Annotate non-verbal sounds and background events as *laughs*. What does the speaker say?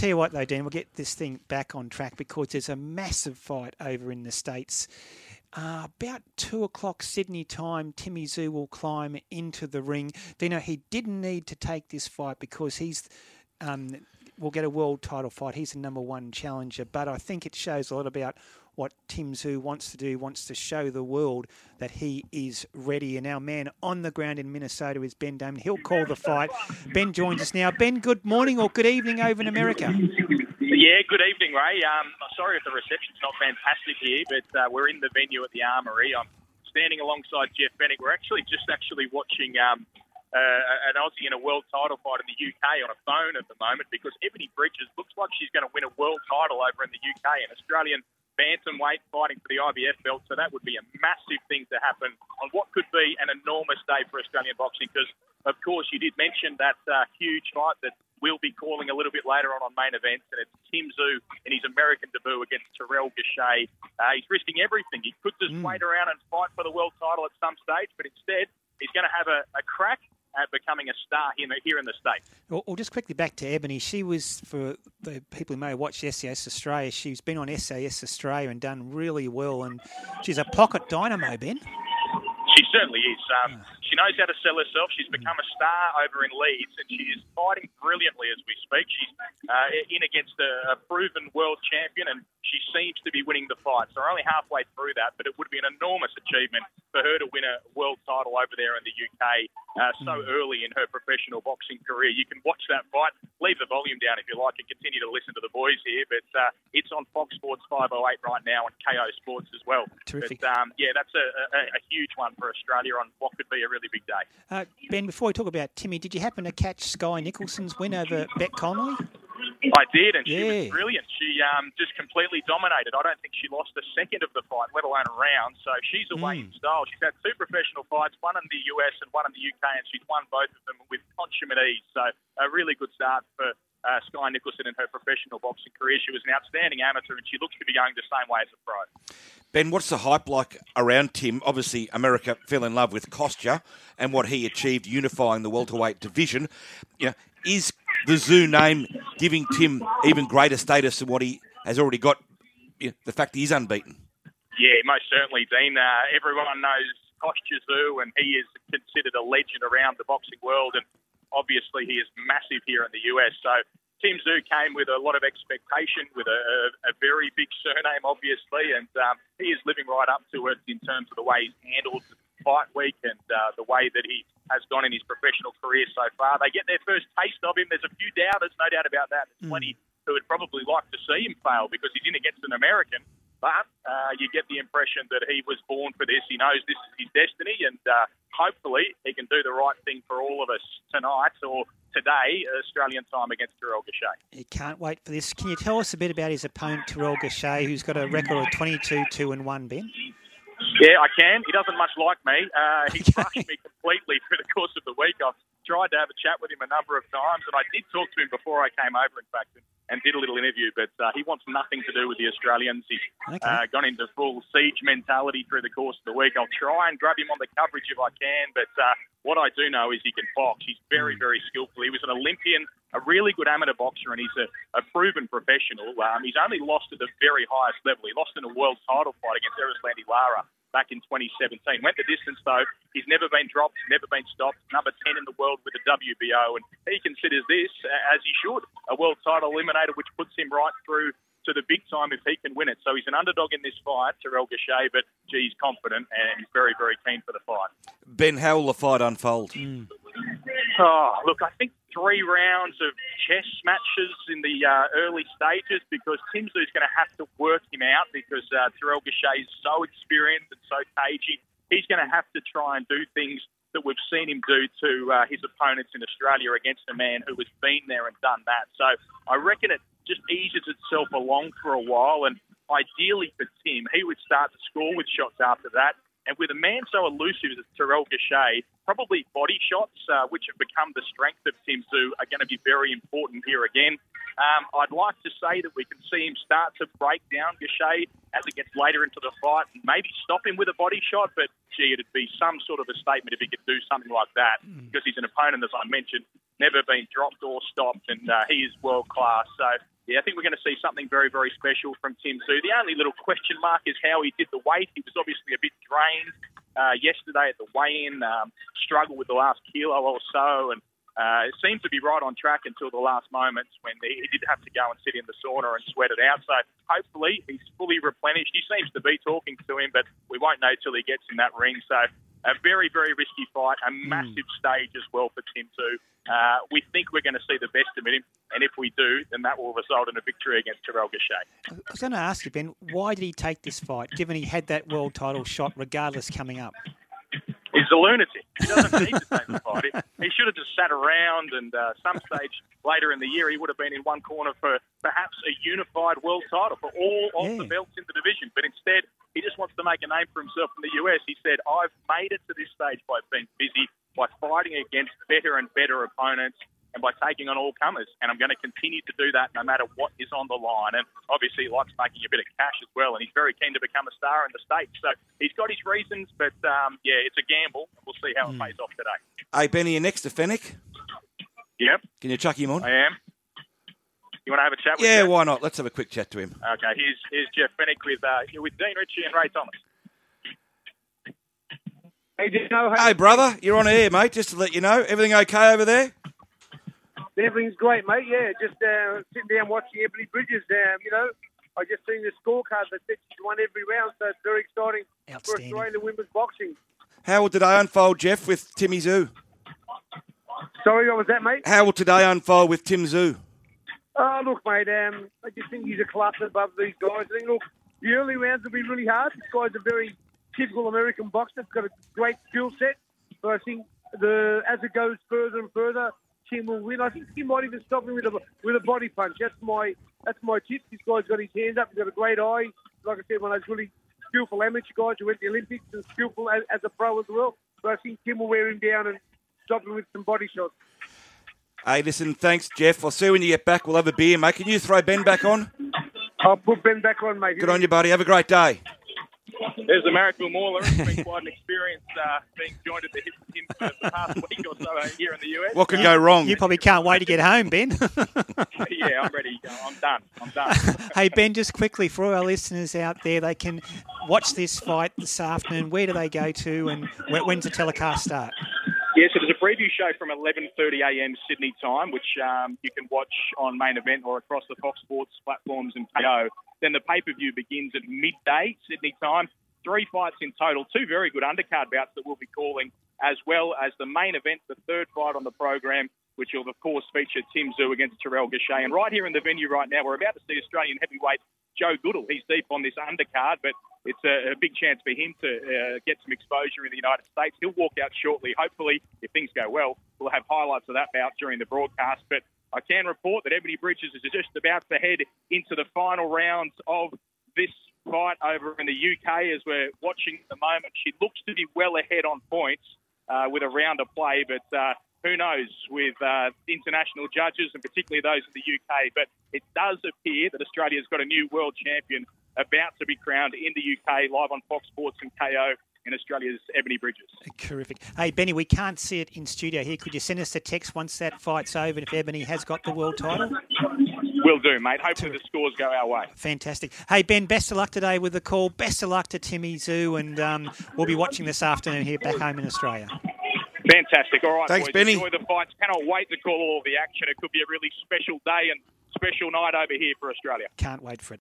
tell you what, though, Dan, we'll get this thing back on track because there's a massive fight over in the States. Uh, about two o'clock Sydney time, Timmy Tszyu will climb into the ring. You know, he didn't need to take this fight because he's um, will get a world title fight. He's the number one challenger, but I think it shows a lot about what Tim Tszyu wants to do, wants to show the world that he is ready. And our man on the ground in Minnesota is Ben Damon. He'll call the fight. Ben joins us now. Ben, good morning or good evening over in America. Yeah, good evening, Ray. Um, sorry if the reception's not fantastic here, but uh, we're in the venue at the Armory. I'm standing alongside Jeff Fenech. We're actually just actually watching um, uh, an Aussie in a world title fight in the UK on a phone at the moment because Ebony Bridges looks like she's going to win a world title over in the UK. An Australian bantamweight fighting for the IBF belt, so that would be a massive thing to happen on what could be an enormous day for Australian boxing because, of course, you did mention that uh, huge fight that we'll be calling a little bit later on on main events, and it's Tim Tszyu in his American debut against Terrell Gausha. Uh, he's risking everything. He could just mm. wait around and fight for the world title at some stage, but instead he's going to have a, a crack at becoming a star here in the, here in the States. Well, well, just quickly back to Ebony. She was, for the people who may have watched SAS Australia, she's been on SAS Australia and done really well, and she's a pocket dynamo, Ben. She certainly is. Um, she knows how to sell herself. She's become a star over in Leeds, and she is fighting brilliantly as we speak. She's uh, in against a, a, proven world champion, and she seems to be winning the fight. So we're only halfway through that, but it would be an enormous achievement for her to win a world title over there in the UK uh, so mm. early in her professional boxing career. You can watch that fight. Leave the volume down if you like, and continue to listen to the boys here. But uh, it's on Fox Sports 508 right now and KO Sports as well. Terrific. But, um, yeah, that's a, a, a huge one for Australia on what could be a really big day. Uh, ben, before we talk about Timmy, did you happen to catch Skye Nicolson's win over Bec Connolly? I did, and she yeah. was brilliant. She um, just completely dominated. I don't think she lost a second of the fight, let alone a round. So she's away mm. in style. She's had two professional fights, one in the US and one in the UK, and she's won both of them with consummate ease. So a really good start for uh, Skye Nicolson in her professional boxing career. She was an outstanding amateur, and she looks to be going the same way as a pro. Ben, what's the hype like around Tim? Obviously, America fell in love with Kostya and what he achieved unifying the welterweight division. You know, is the Tszyu name giving Tim even greater status than what he has already got? You know, the fact he's unbeaten. Yeah, most certainly, Dean. Uh, everyone knows Kostya Tszyu, and he is considered a legend around the boxing world. And obviously, he is massive here in the US. So Tim Tszyu came with a lot of expectation, with a, a, very big surname, obviously, and um, he is living right up to it in terms of the way he's handled fight week and uh, the way that he has gone in his professional career so far. They get their first taste of him. There's a few doubters, no doubt about that. There's mm. plenty who would probably like to see him fail because he's in against an American. But uh, you get the impression that he was born for this. He knows this is his destiny, and uh, hopefully he can do the right thing for all of us tonight or today, Australian time against Terrell Gausha. You can't wait for this. Can you tell us a bit about his opponent, Terrell Gausha, who's got a record of 22 2 and 1, Ben? Yeah, I can. He doesn't much like me. Uh, he *laughs* crushed me completely through the course of the week. I've tried to have a chat with him a number of times, and I did talk to him before I came over, in fact, and, and did a little interview. But uh, he wants nothing to do with the Australians. He's okay. uh, gone into full siege mentality through the course of the week. I'll try and grab him on the coverage if I can, but uh, what I do know is he can box. He's very, hmm. very skillful. He was an Olympian, a really good amateur boxer, and he's a, a proven professional. Um, he's only lost at the very highest level. He lost in a world title fight against Erislandy Lara back in 2017. Went the distance though. He's never been dropped, never been stopped. Number 10 in the world with the WBO, and he considers this, as he should, a world title eliminator, which puts him right through to the big time if he can win it. So he's an underdog in this fight, Terrell Gausha, but gee, he's confident and he's very, very keen for the fight. Ben, how will the fight unfold? Mm. Oh, look, I think three rounds of chess matches in the uh, early stages because Tim going to have to work him out because uh, Terrell Gausha is so experienced and so cagey. He's going to have to try and do things that we've seen him do to uh, his opponents in Australia against a man who has been there and done that. So I reckon it just eases itself along for a while. And ideally for Tim, he would start to score with shots after that. And with a man so elusive as Terrell Gausha, probably body shots, uh, which have become the strength of Tim Tszyu, are going to be very important here again. Um, I'd like to say that we can see him start to break down Gausha as it gets later into the fight and maybe stop him with a body shot, but gee, it'd be some sort of a statement if he could do something like that mm. because he's an opponent, as I mentioned, never been dropped or stopped, and uh, he is world class. So, yeah, I think we're going to see something very, very special from Tim Tszyu. The only little question mark is how he did the weight. He was obviously a bit drained uh, yesterday at the weigh-in, um, struggled with the last kilo or so, and uh, it seemed to be right on track until the last moments when he, he did have to go and sit in the sauna and sweat it out. So hopefully he's fully replenished. He seems to be talking to him, but we won't know till he gets in that ring. So a very, very risky fight, a massive stage as well for Tim Tszyu. Uh, we think we're going to see the best of him, and if we do, then that will result in a victory against Terrell Gausha. I was going to ask you, Ben, why did he take this fight, given he had that world title shot regardless coming up? He's a lunatic. He doesn't need to take the fight. He, he should have just sat around, and uh, some stage later in the year, he would have been in one corner for perhaps a unified world title for all of Yeah. the belts in the division. But instead, he just wants to make a name for himself in the US. He said, "I've made it to this stage by being busy, by fighting against better and better opponents." And by taking on all comers, and I'm going to continue to do that no matter what is on the line. And obviously, he likes making a bit of cash as well, and he's very keen to become a star in the states. So he's got his reasons, but um, yeah, it's a gamble. We'll see how it pays off today. Hey, Benny, you're next to Fenech. Yep, Can you chuck him on? I am. You want to have a chat with Yeah, Jeff? why not? Let's have a quick chat to him. Okay, here's, here's Jeff Fenech with uh, with Dean Ritchie and Ray Thomas. Hey, Dino, Hey, brother, you're on air, mate. Just to let you know, everything okay over there? Everything's great, mate. Yeah, just uh, sitting down watching Ebony Bridges. Um, you know, I just seen the scorecard that said she's won every round, so it's very exciting for Australian women's boxing. How will today unfold, Jeff, with Timmy Tszyu? Sorry, what was that, mate? How will today unfold with Tim Tszyu? Oh, look, mate. Um, I just think he's a class above these guys. I think, look, the early rounds will be really hard. This guy's a very typical American boxer. He's got a great skill set, but I think the as it goes further and further, Tim will win. I think he might even stop him with a with a body punch. That's my that's my tip. This guy's got his hands up. He's got a great eye. Like I said, one of those really skillful amateur guys who went to the Olympics and skillful as, as a pro as well. But I think Tim will wear him down and stop him with some body shots. Hey, listen, thanks, Jeff. I'll see you when you get back. We'll have a beer, mate. Can you throw Ben back on? I'll put Ben back on, mate. Good on you, buddy. Have a great day. There's the Marrickville Mauler. It's been quite an experience uh, being joined at the hip with him for the past week or so here in the US. What could go wrong? You probably can't wait to get home, Ben. *laughs* *laughs* yeah, I'm ready. I'm done. I'm done. *laughs* hey, Ben, just quickly for all our listeners out there, they can watch this fight this afternoon. Where do they go to, and wh- when's the telecast start? Yeah, so there's a preview show from 11:30am Sydney time, which um, you can watch on main event or across the Fox Sports platforms and KO. Then the pay-per-view begins at midday Sydney time. Three fights in total, two very good undercard bouts that we'll be calling, as well as the main event, the third fight on the program, which will of course feature Tim Tszyu against Terrell Gausha. And right here in the venue right now, we're about to see Australian heavyweight Joe Goodall. He's deep on this undercard, but it's a, a big chance for him to uh, get some exposure in the United States. He'll walk out shortly. Hopefully, if things go well, we'll have highlights of that bout during the broadcast. But I can report that Ebony Bridges is just about to head into the final rounds of this fight over in the UK as we're watching at the moment. She looks to be well ahead on points uh, with a round to play, but uh, who knows with uh, international judges and particularly those in the UK. But it does appear that Australia's got a new world champion about to be crowned in the UK live on Fox Sports and KO in Australia's Ebony Bridges. Terrific. Hey, Benny, we can't see it in studio here. Could you send us a text once that fight's over if Ebony has got the world title? Will do, mate. Hopefully the scores go our way. Fantastic. Hey, Ben, best of luck today with the call. Best of luck to Timmy Tszyu, and um, we'll be watching this afternoon here back home in Australia. Fantastic. All right, Thanks, boys. Benny. Enjoy the fights. Cannot wait to call all the action. It could be a really special day and special night over here for Australia. Can't wait for it.